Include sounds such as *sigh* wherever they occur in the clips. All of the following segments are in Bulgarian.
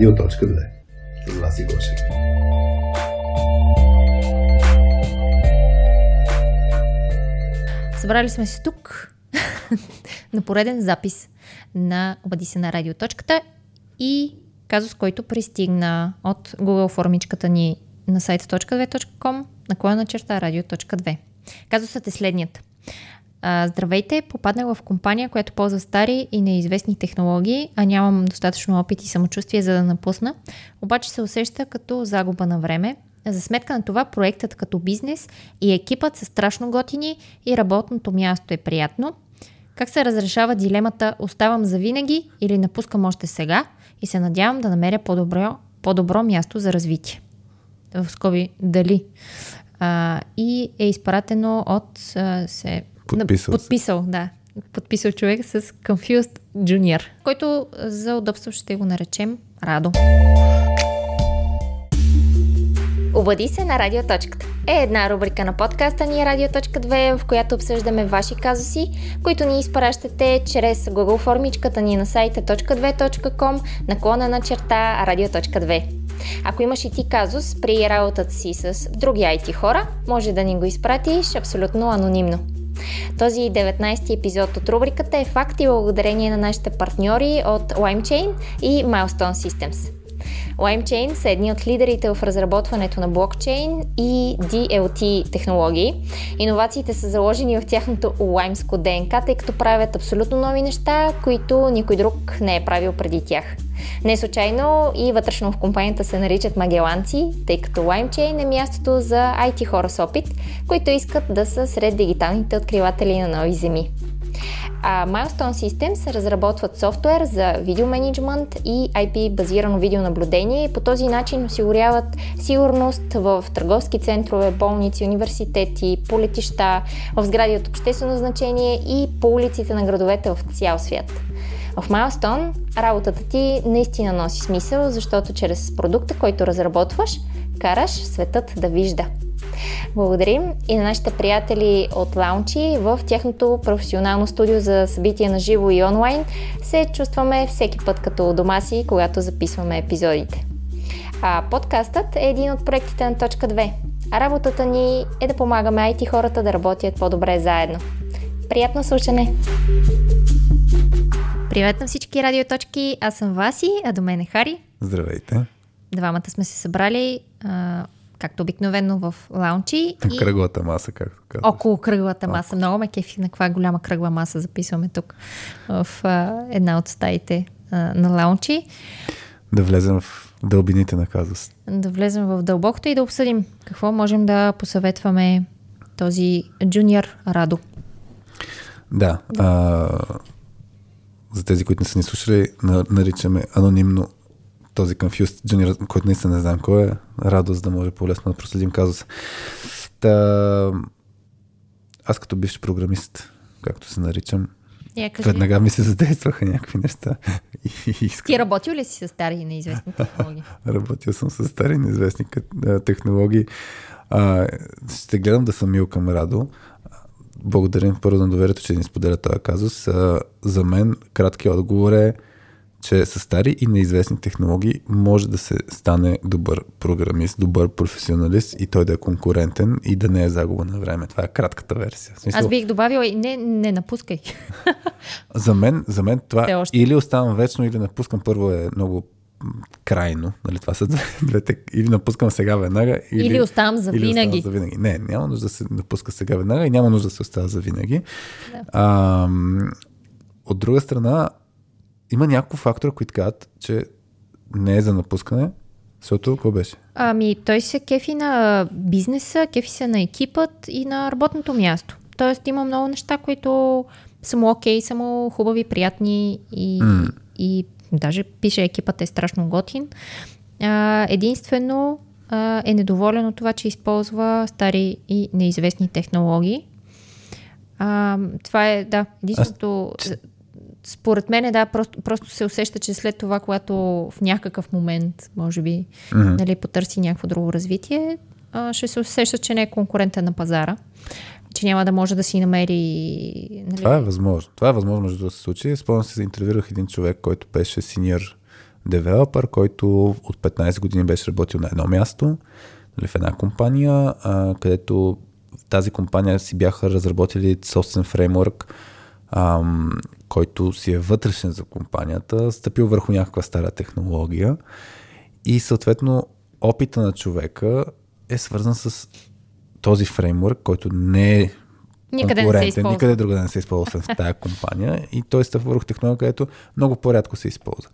Радио.2 С вас и Гошев. Събрали сме се тук *laughs* на пореден запис на Обади се на радиоточката и казус, който пристигна от Google формичката ни на сайта.2.com наклона черта радио.2. Казусът е следният. Здравейте, попаднах в компания, която ползва стари и неизвестни технологии, а нямам достатъчно опит и самочувствие за да напусна, обаче се усеща като загуба на време. За сметка на това проектът като бизнес и екипът са страшно готини и работното място е приятно. Как се разрешава дилемата оставам за винаги или напускам още сега и се надявам да намеря по-добро, по-добро място за развитие. В скоби дали. А, и е изпратено от а, се Подписал, подписал да. Подписал човек с Confused Junior, който за удобство ще го наречем Радо. Обади се на Радиоточката е една рубрика на подкаста ни Радио.2, в която обсъждаме ваши казуси, които ни изпращате чрез Google формичката ни на сайта .2.com наклона на черта Радио.2. Ако имаш и ти казус при работата си с други IT хора, може да ни го изпратиш абсолютно анонимно. Този 19 епизод от рубриката е факт и благодарение на нашите партньори от LimeChain и Milestone Systems. LimeChain са едни от лидерите в разработването на блокчейн и DLT технологии. Иновациите са заложени в тяхното лаймско ДНК, тъй като правят абсолютно нови неща, които никой друг не е правил преди тях. Не случайно и вътрешно в компанията се наричат магеланци, тъй като LimeChain е мястото за IT хора с опит, които искат да са сред дигиталните откриватели на нови земи. А Milestone Systems разработват софтуер за видеоменеджмент и IP-базирано видеонаблюдение и по този начин осигуряват сигурност в търговски центрове, болници, университети, по летища, в сгради от обществено значение и по улиците на градовете в цял свят. В Milestone работата ти наистина носи смисъл, защото чрез продукта, който разработваш, караш светът да вижда. Благодарим и на нашите приятели от Лаунчи в тяхното професионално студио за събития на живо и онлайн. Се чувстваме всеки път като дома си, когато записваме епизодите. А подкастът е един от проектите на Точка 2. А работата ни е да помагаме IT хората да работят по-добре заедно. Приятно слушане! Привет на всички радиоточки, аз съм Васи, а до мен е Хари. Здравейте! Двамата сме се събрали а, както обикновено в лаунчи. И... Кръглата маса, както казваш. Около кръглата маса. Около. Много ме кефи на каква голяма кръгла маса записваме тук в а, една от стаите а, на лаунчи. Да влезем в дълбините на казус. Да влезем в дълбокото и да обсъдим какво можем да посъветваме този джуниор Радо. Да. да. А, за тези, които не са ни слушали, наричаме анонимно този Confused Junior, който наистина не знам кой е, радост да може по-лесно да проследим казуса. Та, аз като бивш програмист, както се наричам, Я, веднага ми се задействаха някакви неща. *laughs* И, Ти работил ли си с стари и неизвестни технологии? *laughs* Работил съм с стари и неизвестни технологии. А, ще гледам да съм мил към Радо. Благодарим първо на доверието, че ни споделя този казус. А, за мен краткият отговор е че с стари и неизвестни технологии може да се стане добър програмист, добър професионалист и той да е конкурентен и да не е загуба на време. Това е кратката версия. Смисъл... Аз бих добавила и не, не напускай. *laughs* за, мен, за мен това или оставам вечно, или напускам първо е много крайно. Нали, това са *laughs* двете. Или напускам сега веднага. Или, или оставам за или винаги. Оставам за винаги. Не, няма нужда да се напуска сега веднага и няма нужда да се остава за винаги. Да. А, от друга страна, има няколко фактора, които казват, че не е за напускане, защото какво беше? Ами, той се кефи на бизнеса, кефи се на екипът и на работното място. Тоест има много неща, които са му окей, са му хубави, приятни и, mm. и даже пише екипът е страшно готин. А, единствено а, е недоволен от това, че използва стари и неизвестни технологии. А, това е, да, единственото... Аз според мен, да, просто, просто се усеща, че след това, когато в някакъв момент, може би, mm-hmm. нали, потърси някакво друго развитие, а, ще се усеща, че не е конкурентен на пазара, че няма да може да си намери... Нали... Това е възможно. Това е възможно, между да се случи. Спомням се, интервюрах един човек, който беше синьор девелопър, който от 15 години беше работил на едно място, нали, в една компания, а, където тази компания си бяха разработили собствен фреймворк, ам, който си е вътрешен за компанията, стъпил върху някаква стара технология и съответно опита на човека е свързан с този фреймворк, който не е Никъде не се използва. Никъде друга не се използва в *laughs* тази компания и той стъпва върху технология, където много по-рядко се използва.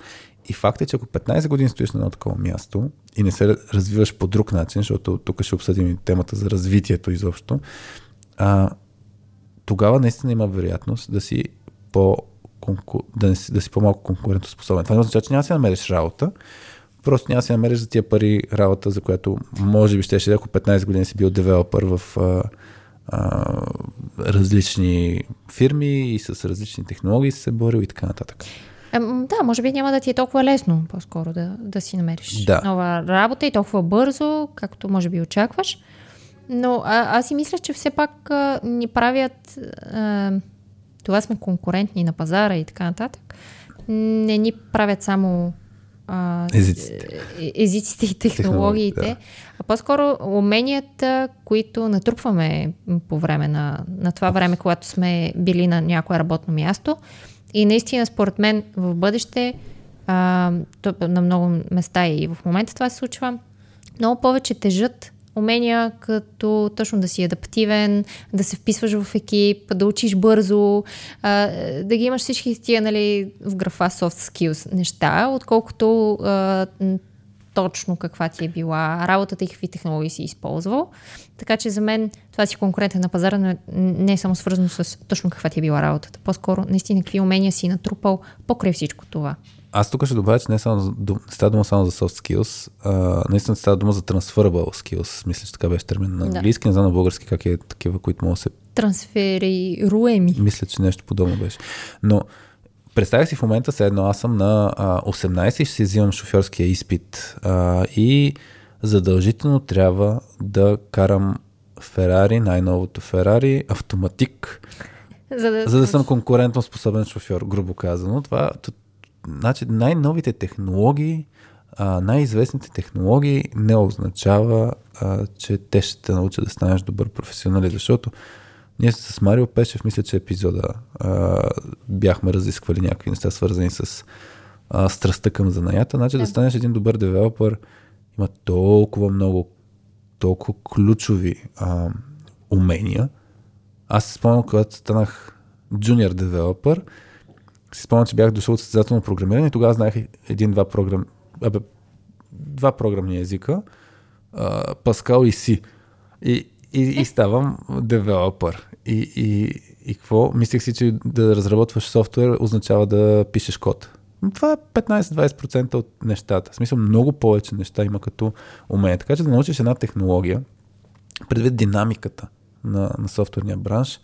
И факт е, че ако 15 години стоиш на едно такова място и не се развиваш по друг начин, защото тук ще обсъдим и темата за развитието изобщо, а, тогава наистина има вероятност да си по да, си, да си по-малко конкурентоспособен. Това не означава, че няма да си намериш работа, просто няма да си намериш за тия пари работа, за която може би ще ако 15 години си бил девелопър в а, а, различни фирми и с различни технологии се борил и така нататък. Да, може би няма да ти е толкова лесно по-скоро да, да си намериш да. нова работа и толкова бързо, както може би очакваш. Но а, аз си мисля, че все пак а, ни правят... А, това сме конкурентни на пазара и така нататък. Не ни правят само а, езиците. Е, езиците и технологиите, да. а по-скоро уменията, които натрупваме по време на, на това време, когато сме били на някое работно място. И наистина, според мен, в бъдеще, а, на много места и в момента това се случва, много повече тежат умения като точно да си адаптивен, да се вписваш в екип, да учиш бързо, а, да ги имаш всички тия нали, в графа soft skills неща, отколкото а, точно каква ти е била работата и какви технологии си използвал. Така че за мен това си конкурентен на пазара но не е само свързано с точно каква ти е била работата. По-скоро наистина какви умения си натрупал покрай всичко това. Аз тук ще добавя, че не, само, не става дума само за soft skills, а, наистина става дума за transferable skills. Мисля, че така беше термин на английски, да. не знам на български как е такива, които могат да се... Трансферируеми. Мисля, че нещо подобно беше. Но представях си в момента, все едно аз съм на а, 18 и ще си взимам шофьорския изпит а, и задължително трябва да карам Ферари, най-новото Ферари, автоматик, за да, за да съм конкурентно способен шофьор, грубо казано. Това, значи най-новите технологии, а, най-известните технологии не означава, а, че те ще те научат да станеш добър професионалист, защото ние с Марио Пешев, мисля, че епизода а, бяхме разисквали някакви неща, свързани с а, страстта към занаята. Значи да. да станеш един добър девелопър, има толкова много, толкова ключови а, умения. Аз се спомням, когато станах джуниор девелопър, си спомням, че бях дошъл от състезателно програмиране и тогава знаех един-два програм... Абе, два програмни езика, Паскал и Си. И, и, и ставам девелопър. И, и, и какво? Мислех си, че да разработваш софтуер означава да пишеш код. Това е 15-20% от нещата. В смисъл много повече неща има като умение. Така че да научиш една технология, предвид динамиката на, на софтуерния бранш,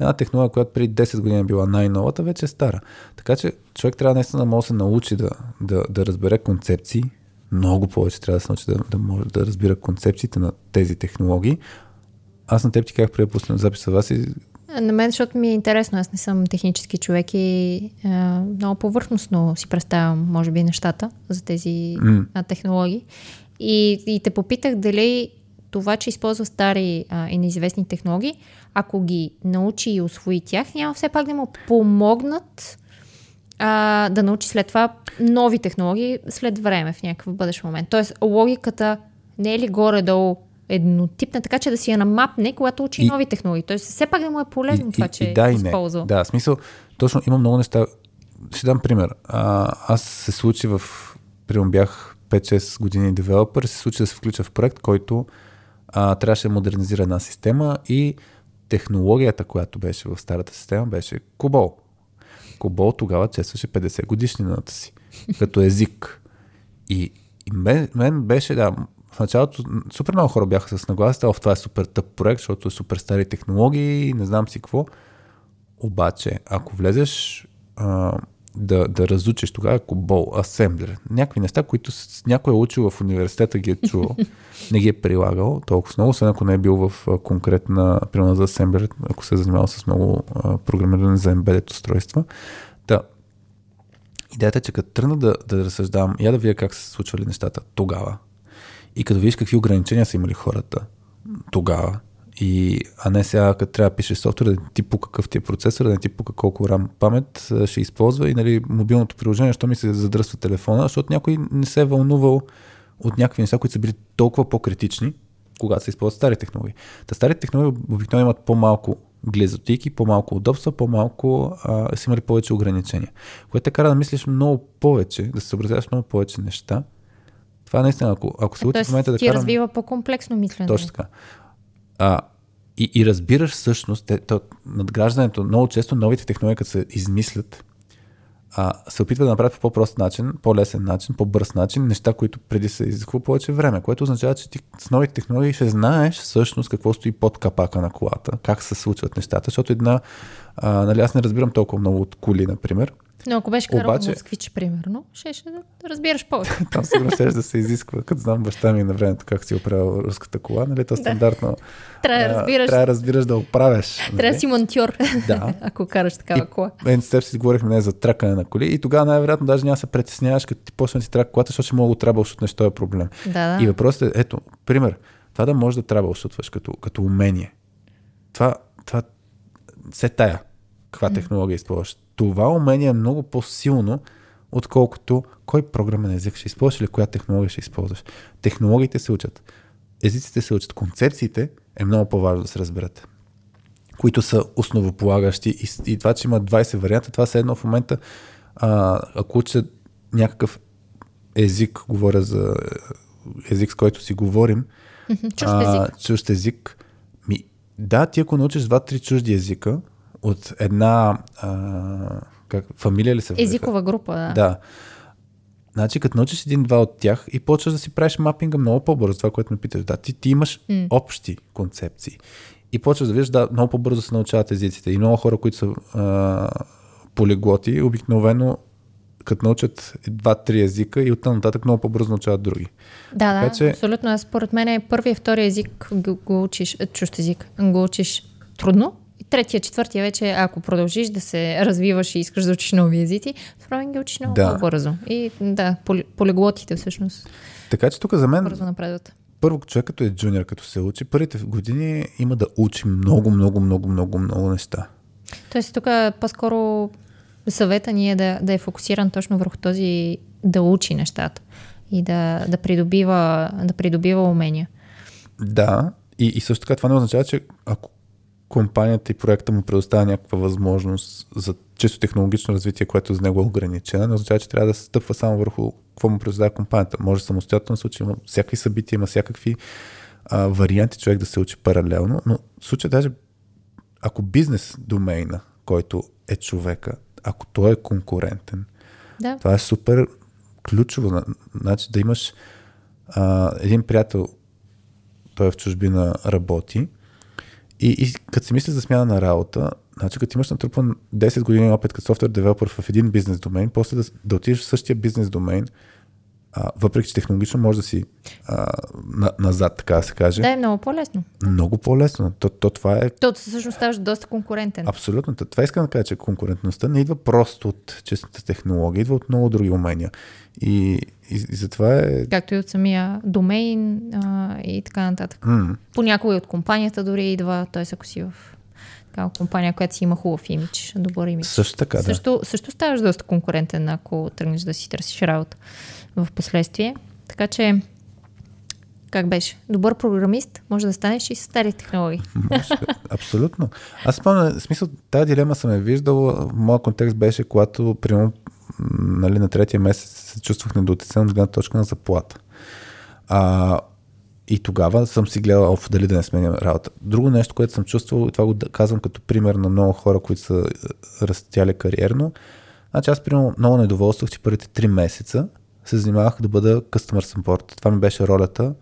една технология, която преди 10 години е била най-новата, вече е стара. Така че човек трябва наистина да може да се научи да, да, да разбере концепции, много повече трябва да се научи да, да може да разбира концепциите на тези технологии. Аз на теб ти казах преди да пусна записа вас и на мен, защото ми е интересно, аз не съм технически човек и е, много повърхностно си представям, може би, нещата за тези mm. технологии. И, и те попитах дали това, че използва стари а, и неизвестни технологии, ако ги научи и освои тях, няма все пак да му помогнат а, да научи след това нови технологии след време в някакъв бъдещ момент. Тоест, логиката не е ли горе-долу еднотипна, така че да си я намапне, когато учи и, нови технологии. Тоест, все пак да му е полезно и, това, че и, да, използва. Не. Да, смисъл, точно има много неща. Ще дам пример. А, аз се случи в, примерно бях 5-6 години девелопър, се случи да се включа в проект, който а, трябваше да модернизира една система и технологията, която беше в старата система, беше Кобол. Кобол тогава честваше 50 годишнината си, като език. И, и мен, мен беше, да, в началото супер много хора бяха с нагласата, в това е супер тъп проект, защото е супер стари технологии, не знам си какво. Обаче, ако влезеш а, да, да разучиш тогава Кобол, асемблер, някакви неща, които някой е учил в университета, ги е чувал, *laughs* не ги е прилагал толкова много, освен ако не е бил в конкретна, примерно за асемблер, ако се е занимавал с много програмиране за embedded устройства. Да. Идеята е, че като тръгна да, да разсъждавам, я да видя как са се случвали нещата тогава и като видиш какви ограничения са имали хората тогава, и, а не сега, като трябва да пишеш софтуер, да ти по какъв ти е процесор, да не ти по колко рам памет ще използва и нали, мобилното приложение, що ми се задръства телефона, защото някой не се е вълнувал от някакви неща, които са били толкова по-критични, когато се използват стари технологии. Та старите технологии обикновено имат по-малко глезотики, по-малко удобства, по-малко а, са имали повече ограничения. Което те кара да мислиш много повече, да се съобразяваш много повече неща. Това наистина, ако, ако се учи в момента да ти карам... развива по-комплексно мислене. Точно така. А, и, и разбираш всъщност, те, то, надграждането, много често новите технологии, като се измислят, а, се опитват да направят по по-прост начин, по-лесен начин, по-бърз начин, неща, които преди се изисква повече време, което означава, че ти с новите технологии ще знаеш всъщност какво стои под капака на колата, как се случват нещата, защото една, а, нали аз не разбирам толкова много от коли, например, но ако беше карал Обаче- москвич, примерно, ще, ще да разбираш повече. *laughs* там сигурно ще да се изисква, като знам баща ми на времето как си оправил руската кола, нали, то стандартно. Трябва да разбираш. Трябва да разбираш да оправяш. Трябва нали? да си монтьор, Да. *laughs* ако караш такава кола. Мен с теб си говорихме не за тракане на коли и тогава най-вероятно даже няма се притесняваш, като ти почне да си трака колата, защото ще мога да трабълшутнеш този проблем. Да, да. И въпросът е, ето, пример, това да можеш да трабълшутваш като, като умение. Това, това се тая, каква технология използваш. Това умение е много по-силно, отколкото кой програмен език ще използваш или коя технология ще използваш. Технологиите се учат. Езиците се учат. Концепциите е много по-важно да се разберат които са основополагащи и, и това, че има 20 варианта, това са едно в момента, а, ако учат някакъв език, говоря за език, с който си говорим, Чужд език. чужд език, ми, да, ти ако научиш два-три чужди езика от една а, как, фамилия ли се? Езикова група, да. Да. Значи, като научиш един-два от тях и почваш да си правиш мапинга много по-бързо, това, което ме питаш. Да, ти, ти имаш М. общи концепции. И почваш да виждаш, да, много по-бързо се научават езиците. И много хора, които са а, полиглоти, обикновено като научат два-три езика и оттам нататък много по-бързо научават други. Да, да, Така че- абсолютно. Според мен е първия и втория език го, го учиш, чужд език, го учиш трудно. Третия, четвъртия вече, ако продължиш да се развиваш и искаш да учиш нови езици, според ги учиш много Да. по-бързо. И да, поли, полиглотите всъщност Така че тук за мен бързо напредват. първо човек като е джуниор, като се учи, първите години има да учи много, много, много, много, много неща. Тоест тук по-скоро съвета ни е да, да е фокусиран точно върху този да учи нещата и да, да, придобива, да придобива умения. Да, и, и също така това не означава, че ако компанията и проекта му предоставя някаква възможност за чисто технологично развитие, което за него е ограничено, не означава, че трябва да се стъпва само върху какво му предоставя компанията. Може самостоятелно се учи, има всякакви събития, има всякакви а, варианти човек да се учи паралелно, но в случая даже ако бизнес домейна, който е човека, ако той е конкурентен, Да. това е супер ключово. На- Значи да имаш а, един приятел, той е в чужбина, работи и, и като си мисли за смяна на работа, значи като имаш натрупан 10 години опит като софтуер девелопер в един бизнес домейн, после да, да отидеш в същия бизнес домейн, а, въпреки че технологично може да си а, на, назад, така да се каже, Да, е много по-лесно. много по-лесно. То, то това е То всъщност ставаш доста конкурентен. Абсолютно. Това искам да кажа, че конкурентността не идва просто от честната технология, идва от много други умения. И, и, и затова е... Както и от самия домейн а, и така нататък. М- Понякога и от компанията дори идва, т.е. ако си в такава компания, която си има хубав имидж, добър имидж. също така, да. също, също ставаш доста конкурентен, ако тръгнеш да си търсиш работа в последствие. Така че, как беше? Добър програмист може да станеш и с стари технологии. Абсолютно. Аз спомням, в смисъл, тази дилема съм я виждал. В моят контекст беше, когато, примерно, нали, на третия месец се чувствах недоотецен от гледна точка на заплата. А, и тогава съм си гледал, оф, дали да не сменям работа. Друго нещо, което съм чувствал, и това го казвам като пример на много хора, които са е, растяли кариерно. Значи аз, примерно, много недоволствах, че първите три месеца се занимавах да бъда customer support. Това ми беше ролята.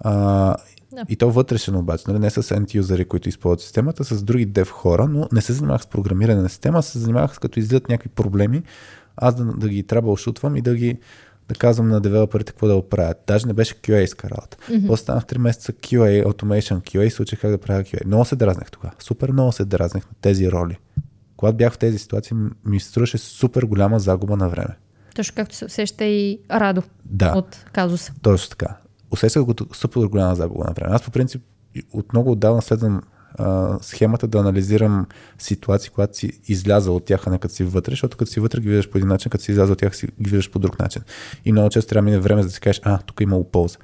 А, Да. И то вътрешен обаче, нали? не с end юзери, които използват системата, с други дев хора, но не се занимавах с програмиране на система, а се занимавах с като излизат някакви проблеми, аз да, да ги troubleshootвам и да ги да казвам на девелоперите какво да оправят. Даже не беше QA работа. Mm-hmm. После станах 3 месеца QA, Automation QA и се учих как да правя QA. Много се дразнах тогава. Супер много се дразнах на тези роли, когато бях в тези ситуации, ми струваше супер голяма загуба на време. Точно както се усеща и Радо Да. от казуса. Точно така. Усещах го супер голяма загуба на време. Аз по принцип от много отдавна следвам схемата да анализирам ситуации, когато си излязал от тях, а не като си вътре, защото като си вътре ги виждаш по един начин, като си излязал от тях си ги виждаш по друг начин. И много често трябва да мине време за да си кажеш, а, тук е имало полза.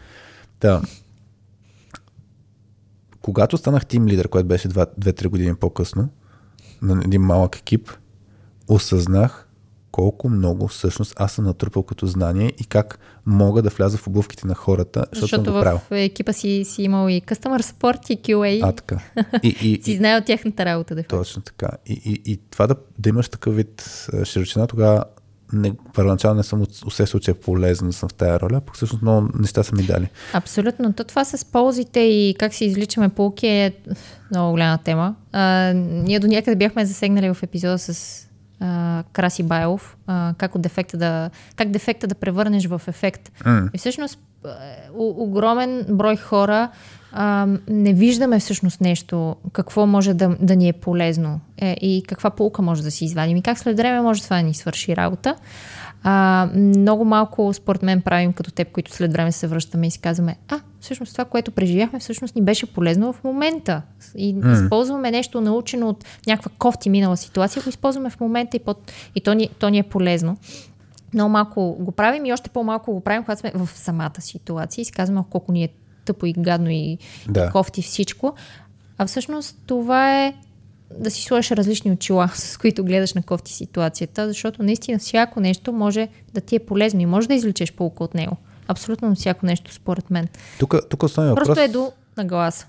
Да. Когато станах тим лидер, което беше 2-3 години по-късно, на един малък екип, осъзнах колко много всъщност аз съм натрупал като знание и как мога да вляза в обувките на хората, защото, Защото съм го правил. в екипа си, си имал и Customer Support и QA. А, така. И, и, *laughs* си и, знае от тяхната работа. Да точно така. И, и, и това да, да имаш такъв вид а, широчина, тогава не, първоначално не съм усещал, че е полезно да съм в тая роля, пък всъщност много неща са ми дали. Абсолютно. То това с ползите и как си извличаме полки е много голяма тема. А, ние до някъде бяхме засегнали в епизода с а, Краси Байлов, а, как, от дефекта да, как дефекта да превърнеш в ефект. М. И всъщност о- огромен брой хора а, не виждаме всъщност нещо, какво може да, да ни е полезно е, и каква полука може да си извадим и как след време може това да ни свърши работа. А, много малко, според мен, правим като теб, които след време се връщаме и си казваме, а, всъщност това, което преживяхме, всъщност ни беше полезно в момента. И mm. използваме нещо научено от някаква кофти минала ситуация, го използваме в момента и, под, и то, ни, то ни е полезно. Много малко го правим и още по-малко го правим, когато сме в самата ситуация и си казваме, «Ох, колко ни е тъпо и гадно и, Да. и кофти всичко. А всъщност това е да си сложиш различни очила, *laughs* с които гледаш на кофти ситуацията, защото наистина всяко нещо може да ти е полезно и може да извлечеш полука от него. Абсолютно всяко нещо, според мен. Тук, тук основният въпрос... Просто е до на гласа.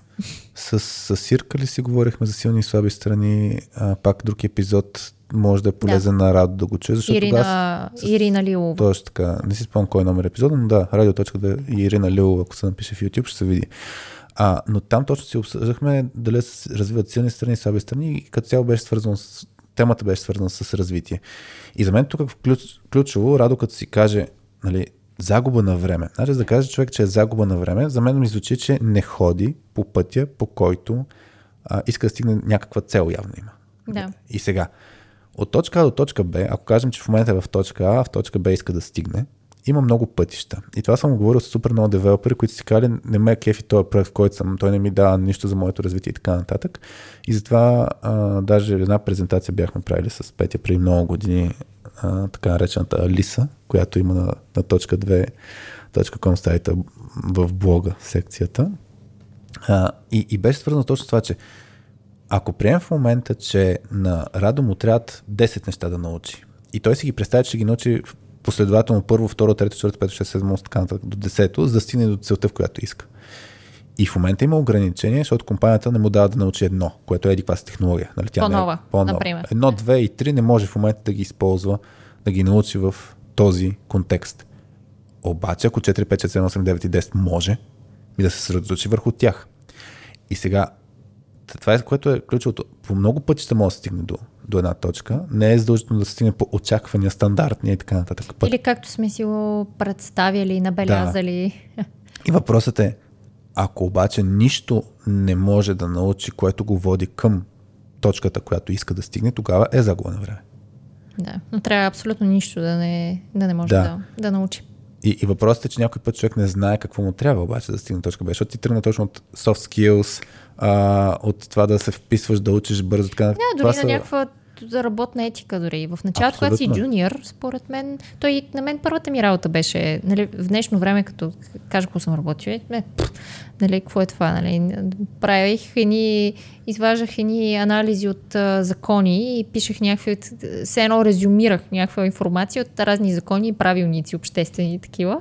С, с Сирка ли си говорихме за силни и слаби страни? А, пак друг епизод може да е полезен да. на Радо да го чуе, защото. Ирина, Ирина Лилова. Точно така. Не си спомням кой е номер епизода, но да, радио.2 и Ирина Лилова, ако се напише в YouTube, ще се види. А, но там точно си обсъждахме дали се развиват силни страни и слаби страни и като цяло беше свързано с... Темата беше свързана с развитие. И за мен тук ключ, ключово, Радо като си каже, нали, загуба на време. Значи, да каже човек, че е загуба на време, за мен ми звучи, че не ходи по пътя, по който а, иска да стигне някаква цел явно има. Да. И сега, от точка А до точка Б, ако кажем, че в момента е в точка А, а в точка Б иска да стигне, има много пътища. И това съм го говорил с супер много девелопери, които си казали, не ме е кефи този проект, в който съм, той не ми дава нищо за моето развитие и така нататък. И затова а, даже една презентация бяхме правили с Петя преди много години, а, така наречената Алиса, която има на, на точка 2.com сайта в блога секцията. А, и, и беше свързано точно с това, че ако приемем в момента, че на Радо му трябват 10 неща да научи, и той си ги представя, че ги научи последователно първо, второ, трето, четвърто, пето, шесто, седмо, така нататък, до десето, за да стигне до целта, в която иска. И в момента има ограничения, защото компанията не му дава да научи едно, което е еди каква технология. Нали? Тя По-нова, не е, по-нова. например. Едно, две и три не може в момента да ги използва, да ги научи в този контекст. Обаче, ако 4, 5, 6, 7, 8, 9 и 10 може, и да се съсредоточи върху тях. И сега, това е което е ключовото. По много пъти ще може да се стигне до, до една точка. Не е задължително да се стигне по очаквания, стандартния и така нататък. Път. Или както сме си го представили, набелязали. Да. И въпросът е, ако обаче нищо не може да научи, което го води към точката, която иска да стигне, тогава е загуба на време. Да, но трябва абсолютно нищо да не, да не може да, да, да научи. И, и въпросът е, че някой път човек не знае какво му трябва обаче да стигне точка Б, защото ти тръгна точно от soft skills, а, от това да се вписваш, да учиш бързо. Така, Да, това дори на са- някаква работна етика дори. В началото, когато си джуниор, според мен, той на мен първата ми работа беше, нали, в днешно време, като кажа какво съм работил, е, нали, какво е това, нали, правих едни, изваждах едни анализи от а, закони и пишех някакви, все едно резюмирах някаква информация от разни закони и правилници, обществени и такива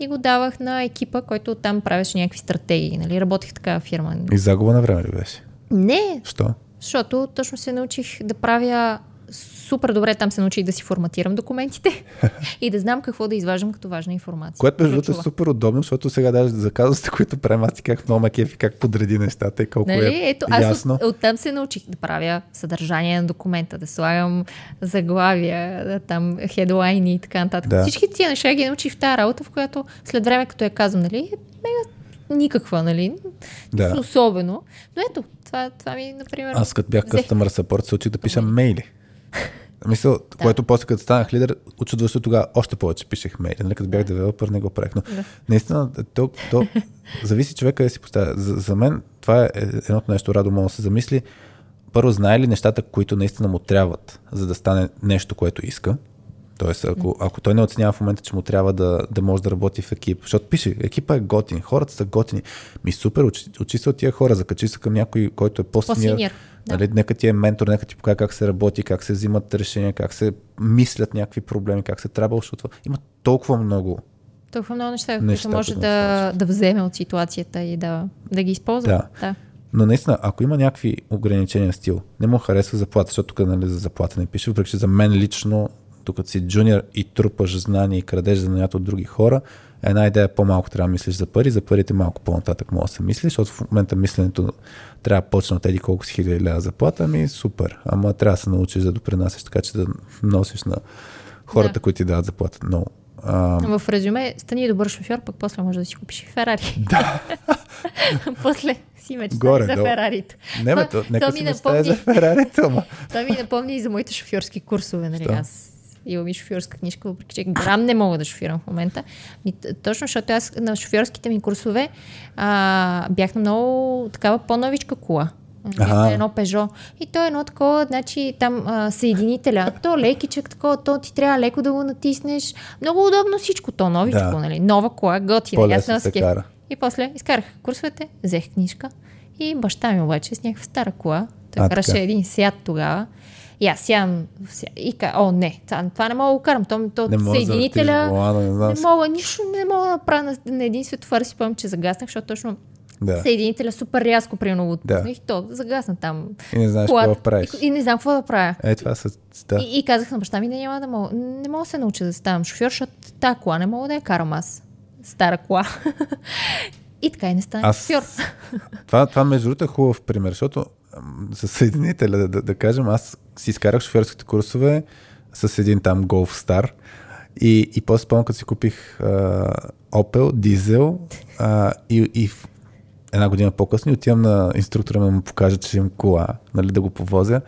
и го давах на екипа, който там правеше някакви стратегии, нали, работих такава фирма. И загуба на време ли беше? Не, Що? Защото точно се научих да правя супер добре. Там се научих да си форматирам документите *laughs* и да знам какво да изваждам като важна информация. Което между другото е супер удобно, защото сега даже за казусите, които правим, аз как много ме кефи, как подреди нещата и колко Нали? е Ето, аз ясно. от, оттам се научих да правя съдържание на документа, да слагам заглавия, да, там хедлайни и така нататък. Да. Всички тия неща ги научих в тази работа, в която след време, като я казвам, нали, е мега никаква, нали? Да. Особено. Но ето, това, това ми, например... Аз като бях customer support, се учих да пиша мейли. Мисъл, *laughs* да. което после като станах лидер, очудващо тогава още повече пишех мейли. Нали, като бях девелопър, не го правех. Но да. наистина, то, то *laughs* зависи човека да си поставя. За, за мен това е едното нещо, Радо може да се замисли. Първо, знае ли нещата, които наистина му трябват, за да стане нещо, което иска. Тоест, ако, ако той не оценява в момента, че му трябва да, да може да работи в екип, защото пише, екипа е готин, хората са готини. Ми супер, учи, учи се от тия хора, закачи се към някой, който е по-синьор. Да. Нали, нека ти е ментор, нека ти покаже как се работи, как се взимат решения, как се мислят някакви проблеми, как се трябва това. Има толкова много толкова много неща, неща които може да, да вземе от ситуацията и да, да ги използва. Да. да. Но наистина, ако има някакви ограничения стил, не му харесва заплата, защото тук нали, за заплата не пише, въпреки че за мен лично докато си джуниор и трупаш знания и крадеш занятия от други хора, една идея по-малко трябва да мислиш за пари, за парите малко по-нататък може да се мислиш, защото в момента мисленето трябва да почне от еди колко си хиляди лева заплата, ами супер. Ама трябва да се научиш да допринасяш така, че да носиш на хората, да. които ти дават заплата. Но а... В резюме, стани добър шофьор, пък после може да си купиш и Ферари. Да. *laughs* после си мечташ за Ферарито. Не, бе, то, нека си напомни... за Ферарито, ма. *laughs* Това ми напомни и за моите шофьорски курсове. Нали? Аз имам и шофьорска книжка, въпреки че грам не мога да шофирам в момента. И, точно защото аз на шофьорските ми курсове а, бях на много такава по-новичка кола. Ага. едно пежо. И то е едно такова, значи там а, съединителя. То лекичък такова, то ти трябва леко да го натиснеш. Много удобно всичко. То новичко, да. нали? Нова кола, готина. Се кара. И после изкарах курсовете, взех книжка. И баща ми обаче с някаква стара кола. Той караше един сят тогава. И аз сядам и ка, о, не, това не мога да го карам. То, то не съединителя. Да не, не мога, нищо не мога да правя на, на един светофар. Си спомням, че загаснах, защото точно да. съединителя супер рязко примерно да. и то загасна там. И не знаеш какво да правиш. И, и, не знам какво да правя. Е, това са... Да. И, и, казах на баща ми, не, няма да мога, не мога да се науча да ставам шофьор, защото тази кола не мога да я карам аз. Стара кола. *laughs* и така и не стана аз... шофьор. *laughs* това, това между другото е хубав пример, защото за съединителя, да, да, да кажем, аз си изкарах шофьорските курсове с един там Golf Star и, и после спомням, като си купих а, Opel, дизел а, и, и една година по-късно отивам на инструктора да му покажа, че имам кола, нали, да го повозя.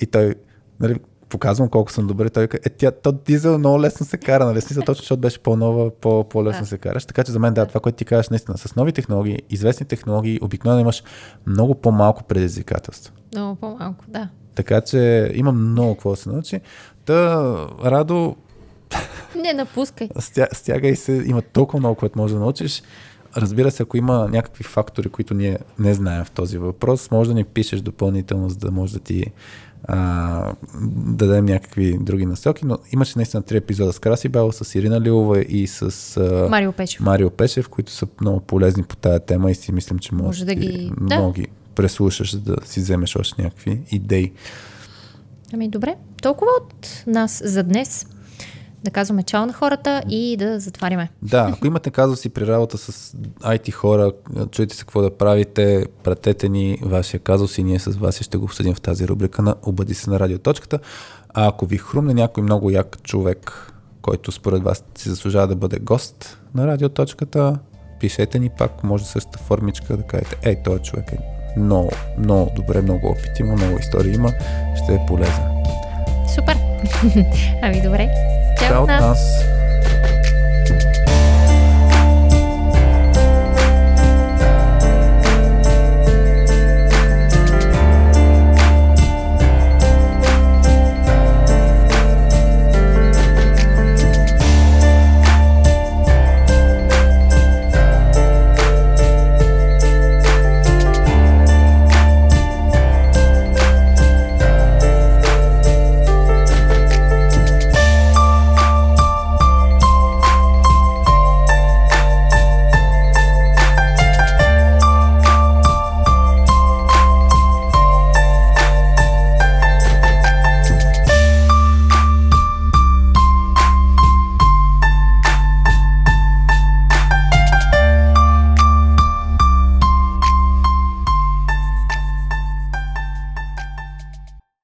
И той нали, показвам колко съм добър. Той е, тя, то дизел много лесно се кара, нали? Смисъл, точно защото беше по-нова, по- по-лесно се караш. Така че за мен, да, това, което ти кажеш, наистина, с нови технологии, известни технологии, обикновено имаш много по-малко предизвикателство. Много по-малко, да. Така че има много какво да се научи. Та, Радо... Не напускай. Стя, стягай се, има толкова много, което можеш да научиш. Разбира се, ако има някакви фактори, които ние не знаем в този въпрос, може да ни пишеш допълнително, за да може да ти а, дадем някакви други насоки, но имаше наистина три епизода с Краси Бел, с Ирина Лилова и с а, Марио Пешев. Марио Пешев, които са много полезни по тая тема и си мислям, че може, може да ги, много да. преслушаш, да си вземеш още някакви идеи. Ами добре, толкова от нас за днес да казваме чао на хората и да затваряме. Да, ако имате казуси при работа с IT хора, чуйте се какво да правите, пратете ни вашия казус и ние с вас ще го обсъдим в тази рубрика на Обади се на радиоточката. А ако ви хрумне някой много як човек, който според вас си заслужава да бъде гост на радиоточката, пишете ни пак, може същата формичка да кажете, ей, този човек е много, много добре, много опит има, много истории има, ще е полезен. Супер! *laughs* ами добре, Felt us.